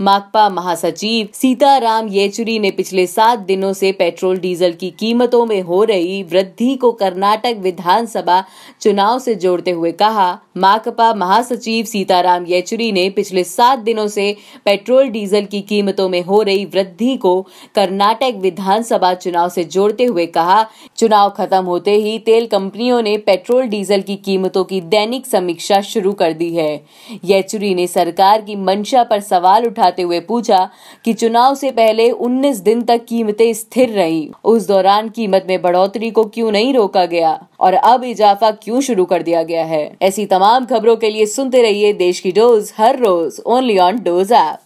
माकपा महासचिव सीताराम येचुरी ने पिछले सात दिनों से पेट्रोल डीजल की कीमतों में हो रही वृद्धि को कर्नाटक विधानसभा चुनाव से जोड़ते हुए कहा। माकपा महासचिव सीताराम येचुरी ने पिछले सात दिनों से पेट्रोल डीजल की कीमतों में हो रही वृद्धि को कर्नाटक विधानसभा चुनाव से जोड़ते हुए कहा चुनाव खत्म होते ही तेल कंपनियों ने पेट्रोल डीजल की कीमतों की दैनिक समीक्षा शुरू कर दी है। येचुरी ने सरकार की मंशा पर सवाल उठाते हुए पूछा कि चुनाव से पहले 19 दिन तक कीमतें स्थिर रही। उस दौरान कीमत में बढ़ोतरी को क्यों नहीं रोका गया? और अब इजाफा क्यों शुरू कर दिया गया है? ऐसी तमाम खबरों के लिए सुनते रहिए देश की डोज हर रोज ओनली ऑन डोज ऐप।